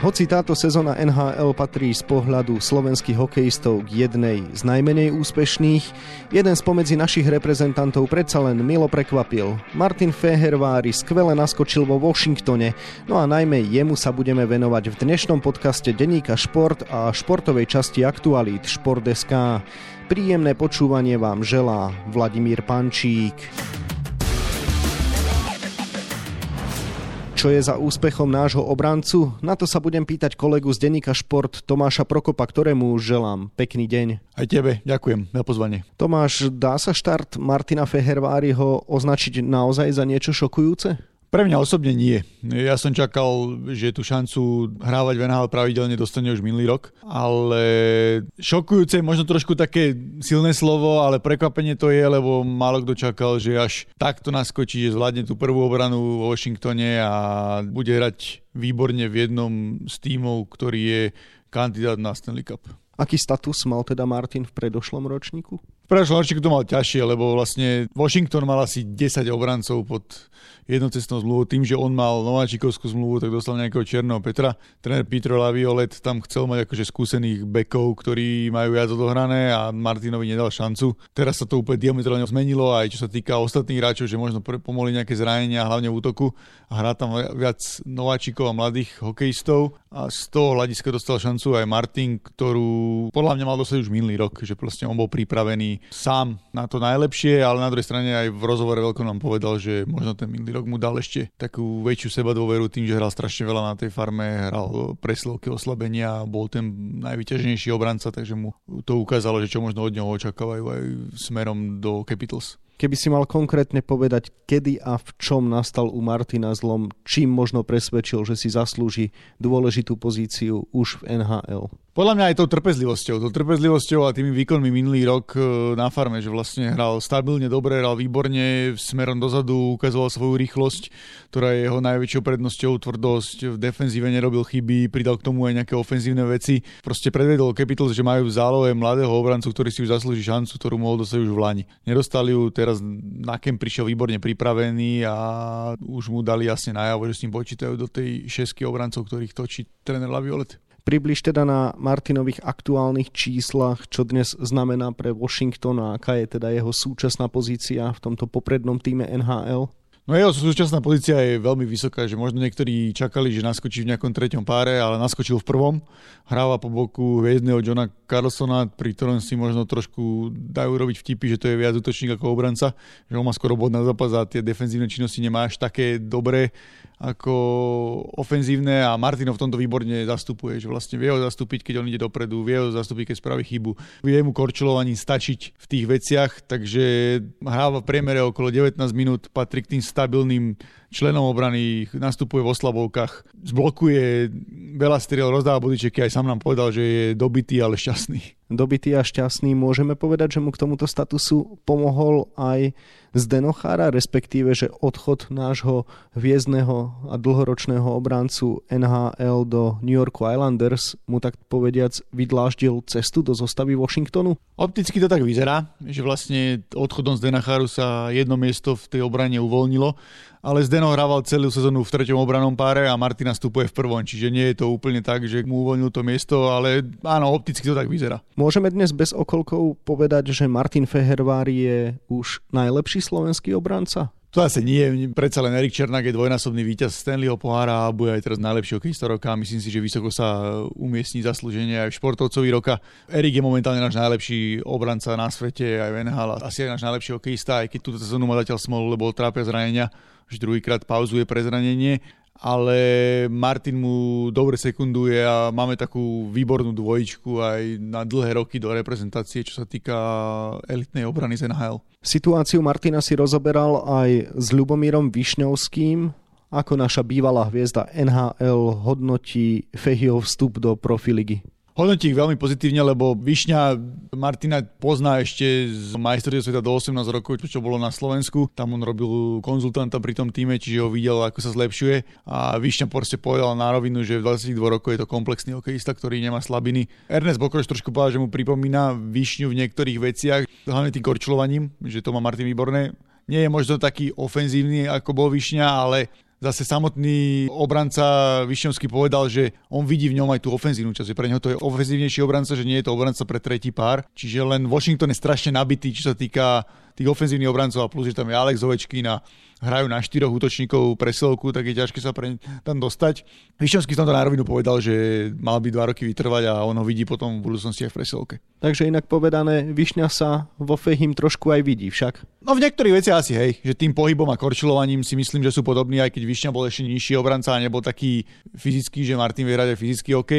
Hoci táto sezóna NHL patrí z pohľadu slovenských hokejistov k jednej z najmenej úspešných, jeden spomedzi našich reprezentantov predsa len milo prekvapil. Martin Fehervári skvele naskočil vo Washingtone, no a najmä jemu sa budeme venovať v dnešnom podcaste Deníka Šport a športovej časti Aktualít Šport.sk. Príjemné počúvanie vám želá Vladimír Pančík. Čo je za úspechom nášho obrancu? Na to sa budem pýtať kolegu z denníka Šport Tomáša Prokopa, ktorému želám pekný deň. Aj tebe, ďakujem za pozvanie. Tomáš, dá sa štart Martina Feherváriho označiť naozaj za niečo šokujúce? Pre mňa osobne nie. Ja som čakal, že tú šancu hrávať v NHL pravidelne dostane už minulý rok, ale šokujúce je možno trošku také silné slovo, ale prekvapenie to je, lebo málo kto čakal, že až takto naskočí, že zvládne tú prvú obranu vo Washingtone a bude hrať výborne v jednom z tímov, ktorý je kandidát na Stanley Cup. Aký status mal teda Martin v predošlom ročníku? Predošlom ročníku to mal ťažšie, lebo vlastne Washington mal asi 10 obrancov pod jednocestnou zmluvou. Tým, že on mal nováčikovskú zmluvu, tak dostal nejakého Černého Petra. Tréner Petro Laviolet tam chcel mať akože skúsených bekov, ktorí majú viac odohrané a Martinovi nedal šancu. Teraz sa to úplne diametrálne zmenilo, aj čo sa týka ostatných hráčov, že možno pomohli nejaké zranenia, hlavne v útoku a hrá tam viac nováčikov a mladých hokejistov a z toho hľadiska dostal šancu aj Martin, ktorú podľa mňa mal dostať už minulý rok, že proste on bol pripravený sám na to najlepšie, ale na druhej strane aj v rozhovore veľkom nám povedal, že možno ten minulý rok mu dal ešte takú väčšiu seba dôveru tým, že hral strašne veľa na tej farme, hral presilovky oslabenia, bol ten najvyťaženejší obranca, takže mu to ukázalo, že čo možno od neho očakávajú aj smerom do Capitals. Keby si mal konkrétne povedať, kedy a v čom nastal u Martina zlom, čím možno presvedčil, že si zaslúži dôležitú pozíciu už v NHL? Podľa mňa aj tou trpezlivosťou, tou trpezlivosťou a tými výkonmi minulý rok e, na farme, že vlastne hral stabilne dobre, hral výborne, smerom dozadu ukazoval svoju rýchlosť, ktorá je jeho najväčšou prednosťou, tvrdosť, v defenzíve nerobil chyby, pridal k tomu aj nejaké ofenzívne veci. Proste predvedol Capitals, že majú v zálohe mladého obrancu, ktorý si už zaslúži šancu, ktorú mohol dostať už v Lani. Nedostali ju, teraz na kem prišiel výborne pripravený a už mu dali jasne najavo, že s ním počítajú do tej šesky obrancov, ktorých točí tréner Laviolet. Približ teda na Martinových aktuálnych číslach, čo dnes znamená pre Washington a aká je teda jeho súčasná pozícia v tomto poprednom týme NHL? No jeho súčasná pozícia je veľmi vysoká, že možno niektorí čakali, že naskočí v nejakom treťom páre, ale naskočil v prvom. Hráva po boku hviezdneho Johna Carlsona, pri ktorom si možno trošku dajú robiť vtipy, že to je viac útočník ako obranca, že on má skoro bod na zápas a tie defenzívne činnosti nemá až také dobré ako ofenzívne a Martinov v tomto výborne zastupuje, že vlastne vie ho zastúpiť, keď on ide dopredu, vie ho zastúpiť, keď spraví chybu. Vie mu korčulovaní stačiť v tých veciach, takže hráva v priemere okolo 19 minút, patrí k tým stabilným členom obrany, nastupuje v oslabovkách, zblokuje veľa striel, rozdáva bodičeky, aj sám nám povedal, že je dobitý, ale šťastný dobitý a šťastný. Môžeme povedať, že mu k tomuto statusu pomohol aj Zdenochára, respektíve, že odchod nášho hviezdneho a dlhoročného obrancu NHL do New York Islanders mu tak povediac vydláždil cestu do zostavy Washingtonu? Opticky to tak vyzerá, že vlastne odchodom Zdenocháru sa jedno miesto v tej obrane uvoľnilo ale Zdeno hrával celú sezónu v treťom obranom páre a Martina nastupuje v prvom, čiže nie je to úplne tak, že mu uvoľnil to miesto, ale áno, opticky to tak vyzerá. Môžeme dnes bez okolkov povedať, že Martin Fehervári je už najlepší slovenský obranca? To asi nie, predsa len Erik Černák je dvojnásobný víťaz Stanleyho pohára a bude aj teraz najlepší hokejista roka. Myslím si, že vysoko sa umiestní zaslúženie aj v športovcovi roka. Erik je momentálne náš najlepší obranca na svete, aj v NHL, asi aj náš najlepší hokejista, aj keď túto sezónu má zatiaľ smolu, lebo trápia zranenia že druhýkrát pauzuje pre zranenie, ale Martin mu dobre sekunduje a máme takú výbornú dvojičku aj na dlhé roky do reprezentácie, čo sa týka elitnej obrany z NHL. Situáciu Martina si rozoberal aj s Ľubomírom Višňovským, ako naša bývalá hviezda NHL hodnotí Fehio vstup do profiligy. Hodnotí ich veľmi pozitívne, lebo Višňa Martina pozná ešte z majstrovstiev sveta do 18 rokov, čo bolo na Slovensku. Tam on robil konzultanta pri tom týme, čiže ho videl, ako sa zlepšuje. A Višňa proste povedal na rovinu, že v 22 rokov je to komplexný hokejista, ktorý nemá slabiny. Ernest Bokroš trošku povedal, že mu pripomína Višňu v niektorých veciach, hlavne tým korčulovaním, že to má Martin výborné. Nie je možno taký ofenzívny, ako bol Višňa, ale Zase samotný obranca Višňovský povedal, že on vidí v ňom aj tú ofenzívnu časť, pre neho to je ofenzívnejší obranca, že nie je to obranca pre tretí pár. Čiže len Washington je strašne nabitý, čo sa týka tých ofenzívnych obrancov a plus, že tam je Alex Ovečkin a hrajú na štyroch útočníkov presilovku, tak je ťažké sa pre tam dostať. Vyšňovský v tomto na rovinu povedal, že mal by dva roky vytrvať a on ho vidí potom v budúcnosti aj v presilovke. Takže inak povedané, Višňa sa vo Fehim trošku aj vidí však. No v niektorých veciach asi hej, že tým pohybom a korčilovaním si myslím, že sú podobní, aj keď Višňa bol ešte nižší obranca a nebol taký fyzický, že Martin vie hrať aj fyzicky OK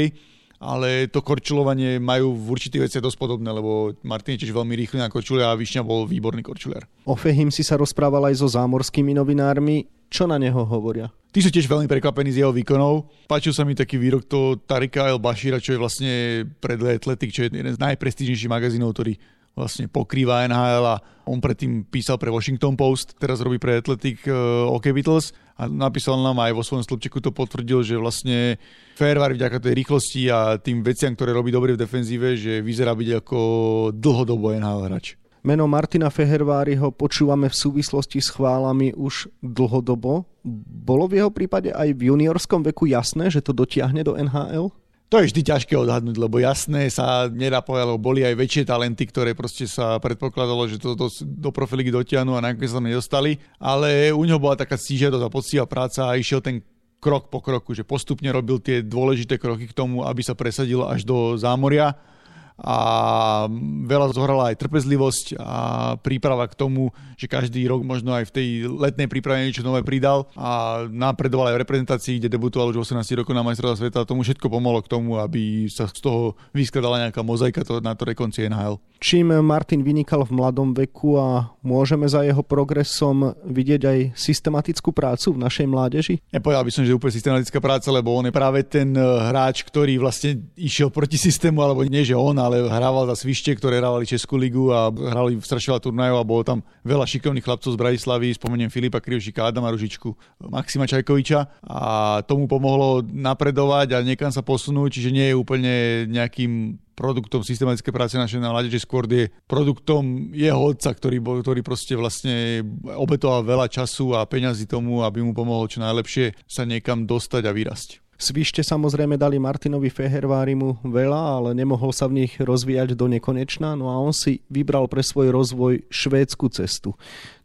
ale to korčulovanie majú v určitých veciach dosť podobné, lebo Martin je tiež veľmi rýchly na korčule a Višňa bol výborný korčuliar. O Fehim si sa rozprával aj so zámorskými novinármi. Čo na neho hovoria? Tí sú tiež veľmi prekvapení z jeho výkonov. Páčil sa mi taký výrok to Tarika El Bashira, čo je vlastne pred Athletic, čo je jeden z najprestížnejších magazínov, ktorý vlastne pokrýva NHL a on predtým písal pre Washington Post, teraz robí pre Athletic uh, OK Beatles a napísal nám aj vo svojom slupčeku to potvrdil, že vlastne Fairware vďaka tej rýchlosti a tým veciam, ktoré robí dobre v defenzíve, že vyzerá byť ako dlhodobo NHL hráč. Meno Martina Feherváriho počúvame v súvislosti s chválami už dlhodobo. Bolo v jeho prípade aj v juniorskom veku jasné, že to dotiahne do NHL? To je vždy ťažké odhadnúť, lebo jasné sa nedá povedať, boli aj väčšie talenty, ktoré proste sa predpokladalo, že to do, do profiligy dotiahnu a nakoniec sa tam nedostali. Ale u neho bola taká cížiadosť a poctivá práca a išiel ten krok po kroku, že postupne robil tie dôležité kroky k tomu, aby sa presadil až do zámoria a veľa zohrala aj trpezlivosť a príprava k tomu, že každý rok možno aj v tej letnej príprave niečo nové pridal a napredoval aj v reprezentácii, kde debutoval už 18 rokov na majstrovstvá sveta tomu všetko pomohlo k tomu, aby sa z toho vyskladala nejaká mozaika to, na ktorej konci NHL. Čím Martin vynikal v mladom veku a môžeme za jeho progresom vidieť aj systematickú prácu v našej mládeži? Nepovedal by som, že úplne systematická práca, lebo on je práve ten eh, hráč, ktorý vlastne išiel proti systému, alebo nie že on, ale ale hrával za Svište, ktoré hrávali Českú ligu a hrali v strašne veľa turnajov a bolo tam veľa šikovných chlapcov z Bratislavy, spomeniem Filipa Krivšika, Adama Ružičku, Maxima Čajkoviča. A tomu pomohlo napredovať a niekam sa posunúť, čiže nie je úplne nejakým produktom systematické práce našej na že skôr je produktom jeho otca, ktorý, ktorý proste vlastne obetoval veľa času a peňazí tomu, aby mu pomohol čo najlepšie sa niekam dostať a vyrasť. Svište samozrejme dali Martinovi Fehervárimu veľa, ale nemohol sa v nich rozvíjať do nekonečna, no a on si vybral pre svoj rozvoj švédsku cestu.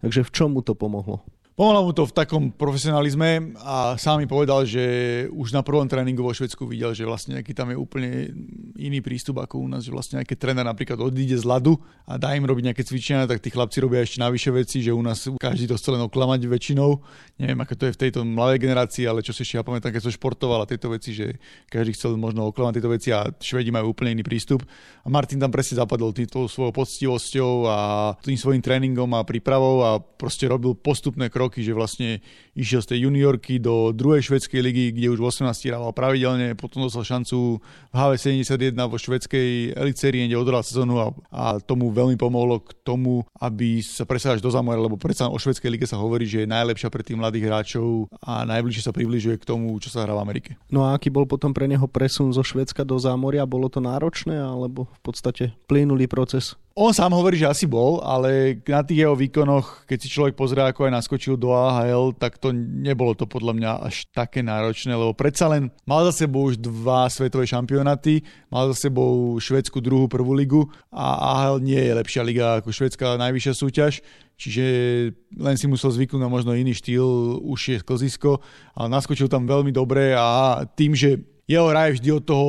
Takže v čom mu to pomohlo? Pomohlo mu to v takom profesionalizme a sám mi povedal, že už na prvom tréningu vo Švedsku videl, že vlastne nejaký tam je úplne iný prístup ako u nás, že vlastne nejaký tréner napríklad odíde z ľadu a dá im robiť nejaké cvičenia, tak tí chlapci robia ešte navyše veci, že u nás každý to chce len oklamať väčšinou. Neviem, ako to je v tejto mladej generácii, ale čo si ešte ja pamätám, keď som športoval a tieto veci, že každý chcel možno oklamať tieto veci a Švedi majú úplne iný prístup. A Martin tam presne zapadol týmto svojou poctivosťou a tým svojim tréningom a prípravou a proste robil postupné kroky roky, že vlastne išiel z tej juniorky do druhej švedskej ligy, kde už v 18 hrával pravidelne, potom dostal šancu v HV71 vo švedskej elitserii, kde odhral sezónu a, a tomu veľmi pomohlo k tomu, aby sa presadil do zámora, lebo predsa o švedskej lige sa hovorí, že je najlepšia pre tých mladých hráčov a najbližšie sa približuje k tomu, čo sa hrá v Amerike. No a aký bol potom pre neho presun zo Švedska do zámoria? Bolo to náročné alebo v podstate plynulý proces? On sám hovorí, že asi bol, ale na tých jeho výkonoch, keď si človek pozrie, ako aj naskočil do AHL, tak to nebolo to podľa mňa až také náročné, lebo predsa len mal za sebou už dva svetové šampionáty, mal za sebou švedskú druhú prvú ligu a AHL nie je lepšia liga ako švedská najvyššia súťaž, čiže len si musel zvyknúť na možno iný štýl, už je klzisko, ale naskočil tam veľmi dobre a tým, že jeho hra je vždy od toho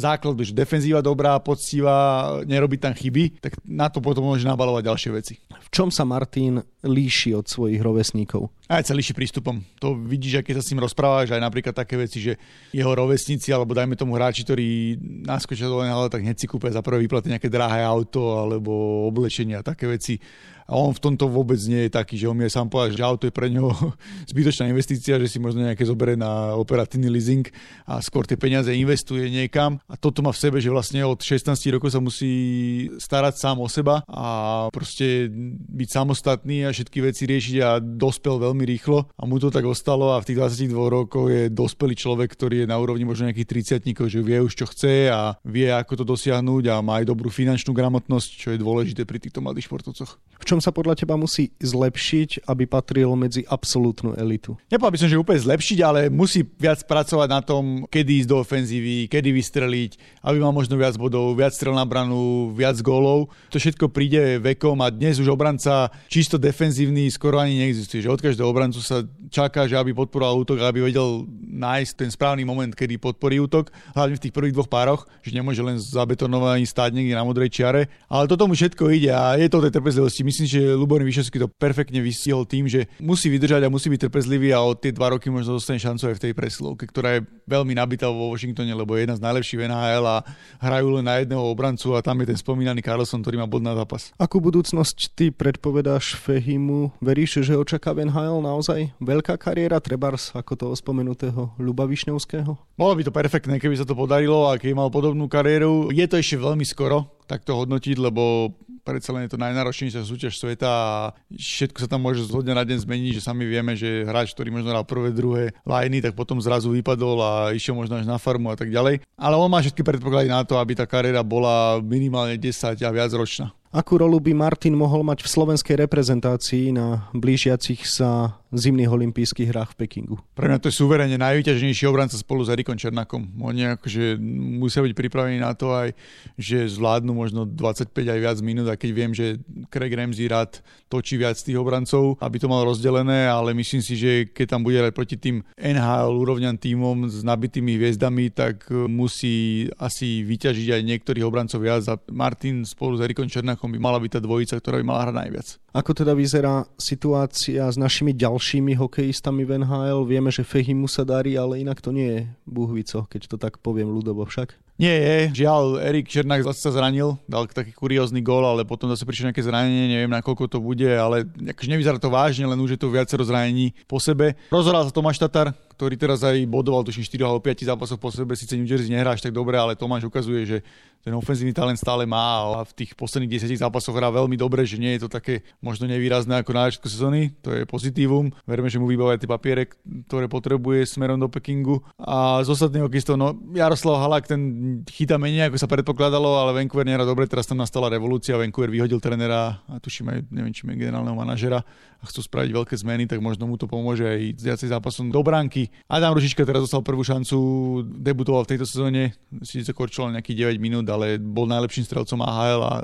základu, že defenzíva dobrá, poctivá, nerobí tam chyby, tak na to potom môže nabalovať ďalšie veci. V čom sa Martin líši od svojich rovesníkov? Aj sa líši prístupom. To vidíš, keď sa s ním rozprávaš, aj napríklad také veci, že jeho rovesníci, alebo dajme tomu hráči, ktorí naskočia do NHL, tak hneď si kúpia za prvé výplaty nejaké drahé auto alebo oblečenia, také veci a on v tomto vôbec nie je taký, že on mi sám povedal, že auto je pre neho zbytočná investícia, že si možno nejaké zoberie na operatívny leasing a skôr tie peniaze investuje niekam. A toto má v sebe, že vlastne od 16 rokov sa musí starať sám o seba a proste byť samostatný a všetky veci riešiť a dospel veľmi rýchlo a mu to tak ostalo a v tých 22 rokoch je dospelý človek, ktorý je na úrovni možno nejakých 30 že vie už čo chce a vie ako to dosiahnuť a má aj dobrú finančnú gramotnosť, čo je dôležité pri týchto mladých športovcoch. V čom čom sa podľa teba musí zlepšiť, aby patril medzi absolútnu elitu? Nepovedal by som, že úplne zlepšiť, ale musí viac pracovať na tom, kedy ísť do ofenzívy, kedy vystreliť, aby mal možno viac bodov, viac strel na branu, viac gólov. To všetko príde vekom a dnes už obranca čisto defenzívny skoro ani neexistuje. Že od každého obrancu sa čaká, že aby podporoval útok, aby vedel nájsť ten správny moment, kedy podporí útok, hlavne v tých prvých dvoch pároch, že nemôže len zabetonovaný stáť niekde na modrej čiare. Ale toto mu všetko ide a je to tej trpezlivosti. Myslím, že Luboň Vyšovský to perfektne vystihol tým, že musí vydržať a musí byť trpezlivý a od tie dva roky možno dostane šancu aj v tej presilovke, ktorá je veľmi nabitá vo Washingtone, lebo je jedna z najlepších v NHL a hrajú len na jedného obrancu a tam je ten spomínaný Carlson, ktorý má bod na zápas. Akú budúcnosť ty predpovedáš Fehimu? Veríš, že očaká NHL naozaj veľká kariéra, trebárs ako toho spomenutého Ľuba Višňovského? Bolo by to perfektné, keby sa to podarilo a keby mal podobnú kariéru. Je to ešte veľmi skoro, takto hodnotiť, lebo predsa len je to najnáročnejšia súťaž sveta a všetko sa tam môže zhodne na deň zmeniť, že sami vieme, že hráč, ktorý možno hral prvé, druhé lajny, tak potom zrazu vypadol a išiel možno až na farmu a tak ďalej. Ale on má všetky predpoklady na to, aby tá kariéra bola minimálne 10 a viac ročná. Akú rolu by Martin mohol mať v slovenskej reprezentácii na blížiacich sa zimných olympijských hrách v Pekingu? Pre mňa to je suverene najvyťaženejší obranca spolu s Erikom Černakom. Oni akože musia byť pripravení na to aj, že zvládnu možno 25 aj viac minút a keď viem, že Craig Ramsey rád točí viac tých obrancov, aby to mal rozdelené, ale myslím si, že keď tam bude aj proti tým NHL úrovňan týmom s nabitými hviezdami, tak musí asi vyťažiť aj niektorých obrancov viac a Martin spolu s Erikom Černakom Černákom by mala byť tá dvojica, ktorá by mala hrať najviac. Ako teda vyzerá situácia s našimi ďalšími hokejistami v NHL? Vieme, že Fehimu sa darí, ale inak to nie je buhvico, keď to tak poviem ľudovo však. Nie je, žiaľ, Erik Černák zase sa zranil, dal taký kuriózny gól, ale potom zase prišlo nejaké zranenie, neviem na koľko to bude, ale akože nevyzerá to vážne, len už je to viacero zranení po sebe. Rozhoral sa Tomáš Tatar, ktorý teraz aj bodoval tuším 4 alebo 5 zápasov po sebe, síce New Jersey nehráš tak dobre, ale Tomáš ukazuje, že ten ofenzívny talent stále má a v tých posledných 10 zápasoch hrá veľmi dobre, že nie je to také možno nevýrazné ako na začiatku sezóny, to je pozitívum. Verme, že mu vybavuje tie papiere, ktoré potrebuje smerom do Pekingu. A z ostatného hokejistov, no Jaroslav Halak, ten chytá menej, ako sa predpokladalo, ale Vancouver nerá dobre, teraz tam nastala revolúcia, Vancouver vyhodil trenera a tuším aj, neviem, či generálneho manažera a chcú spraviť veľké zmeny, tak možno mu to pomôže aj viacej zápasom do bránky. Adam Ružička teraz dostal prvú šancu, debutoval v tejto sezóne, síce korčoval nejakých 9 minút, ale bol najlepším strelcom AHL a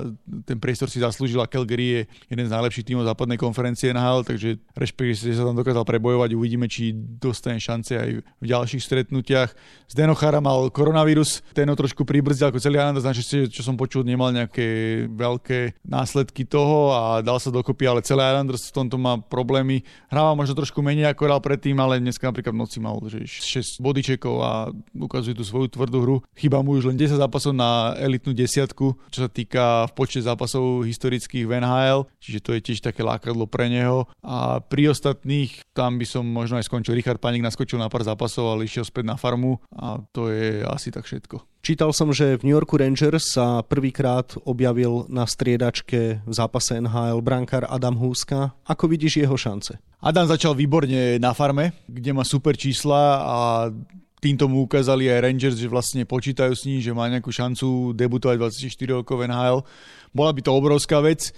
ten priestor si zaslúžil a Calgary je jeden z najlepších tímov západnej konferencie NHL, takže rešpekt, že sa tam dokázal prebojovať, uvidíme, či dostane šance aj v ďalších stretnutiach. Zdeno Chara mal koronavírus, ten ho trošku pribrzdil ako celý Islanders, našťastie, čo som počul, nemal nejaké veľké následky toho a dal sa dokopy, ale celý Islanders v tomto má problémy. Hráva možno trošku menej ako hral predtým, ale dneska napríklad v noci mal že 6 bodyčekov a ukazuje tú svoju tvrdú hru. Chyba mu už len 10 zápasov na elitnú desiatku, čo sa týka v počte zápasov historických v NHL, čiže to je tiež také lákadlo pre neho. A pri ostatných tam by som možno aj skončil. Richard Panik naskočil na pár zápasov, ale išiel späť na farmu a to je asi tak všetko. Čítal som, že v New Yorku Rangers sa prvýkrát objavil na striedačke v zápase NHL brankár Adam Húska. Ako vidíš jeho šance? Adam začal výborne na farme, kde má super čísla a týmto mu ukázali aj Rangers, že vlastne počítajú s ním, že má nejakú šancu debutovať 24 rokov NHL. Bola by to obrovská vec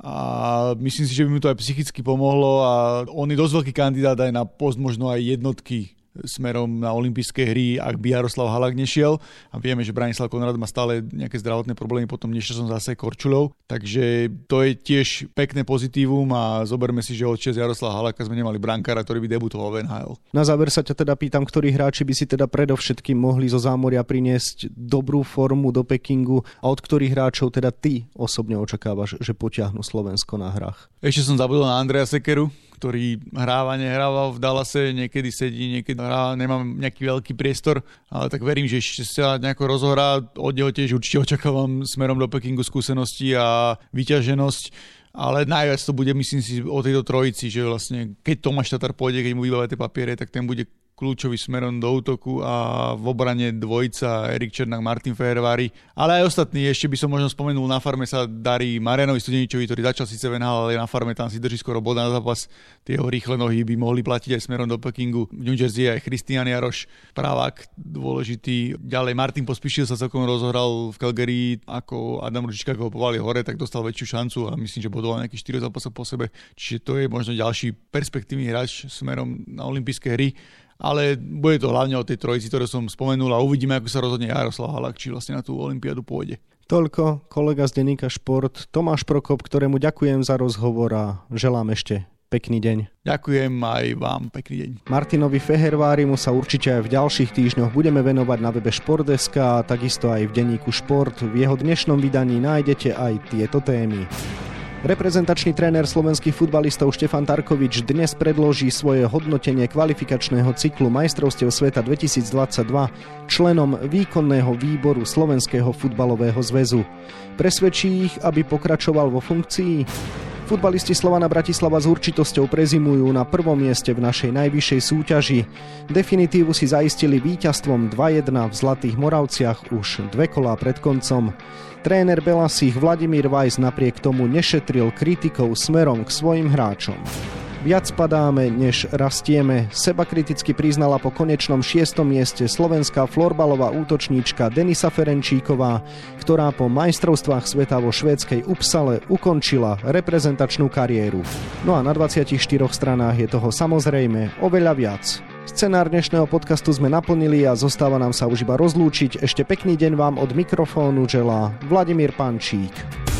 a myslím si, že by mu to aj psychicky pomohlo a on je dosť veľký kandidát aj na post možno aj jednotky smerom na olympijské hry, ak by Jaroslav Halak nešiel. A vieme, že Branislav Konrad má stále nejaké zdravotné problémy, potom nešiel som zase Korčulov. Takže to je tiež pekné pozitívum a zoberme si, že od čas Jaroslav Halaka sme nemali brankára, ktorý by debutoval v NHL. Na záver sa ťa teda pýtam, ktorí hráči by si teda predovšetkým mohli zo zámoria priniesť dobrú formu do Pekingu a od ktorých hráčov teda ty osobne očakávaš, že potiahnu Slovensko na hrách? Ešte som zabudol na Andreja Sekeru, ktorý hráva, nehráva v Dallase, niekedy sedí, niekedy hrá, nemám nejaký veľký priestor, ale tak verím, že ešte sa nejako rozohrá. Od neho tiež určite očakávam smerom do Pekingu skúsenosti a vyťaženosť ale najviac to bude, myslím si, o tejto trojici, že vlastne keď Tomáš Tatar pôjde, keď mu vybavia tie papiere, tak ten bude kľúčový smerom do útoku a v obrane dvojca Erik Černák, Martin Fehervári, ale aj ostatní. Ešte by som možno spomenul, na farme sa darí Marianovi Studeničovi, ktorý začal síce venhal, ale na farme tam si drží skoro bod na zápas. Tie jeho rýchle nohy by mohli platiť aj smerom do Pekingu. V New Jersey aj Christian Jaroš, právak dôležitý. Ďalej Martin Pospišil sa celkom rozohral v Calgary, ako Adam Ručička, ako ho povali hore, tak dostal väčšiu šancu a myslím, že bodoval nejakých 4 zápasov po sebe. Čiže to je možno ďalší perspektívny hráč smerom na olympijské hry ale bude to hlavne o tej trojici, ktoré som spomenul a uvidíme, ako sa rozhodne Jaroslav Halak, či vlastne na tú olympiádu pôjde. Toľko kolega z denníka Šport Tomáš Prokop, ktorému ďakujem za rozhovor a želám ešte pekný deň. Ďakujem aj vám, pekný deň. Martinovi Fehervárimu sa určite aj v ďalších týždňoch budeme venovať na webe Športdeska a takisto aj v denníku Šport. V jeho dnešnom vydaní nájdete aj tieto témy. Reprezentačný tréner slovenských futbalistov Štefan Tarkovič dnes predloží svoje hodnotenie kvalifikačného cyklu majstrovstiev sveta 2022 členom výkonného výboru Slovenského futbalového zväzu. Presvedčí ich, aby pokračoval vo funkcii? Futbalisti Slovana Bratislava s určitosťou prezimujú na prvom mieste v našej najvyššej súťaži. Definitívu si zaistili víťazstvom 2-1 v Zlatých Moravciach už dve kolá pred koncom. Tréner Belasich Vladimír Vajs napriek tomu nešetril kritikou smerom k svojim hráčom. Viac padáme, než rastieme, seba kriticky priznala po konečnom šiestom mieste slovenská florbalová útočníčka Denisa Ferenčíková, ktorá po majstrovstvách sveta vo švédskej Upsale ukončila reprezentačnú kariéru. No a na 24 stranách je toho samozrejme oveľa viac. Scenár dnešného podcastu sme naplnili a zostáva nám sa už iba rozlúčiť. Ešte pekný deň vám od mikrofónu želá Vladimír Pančík.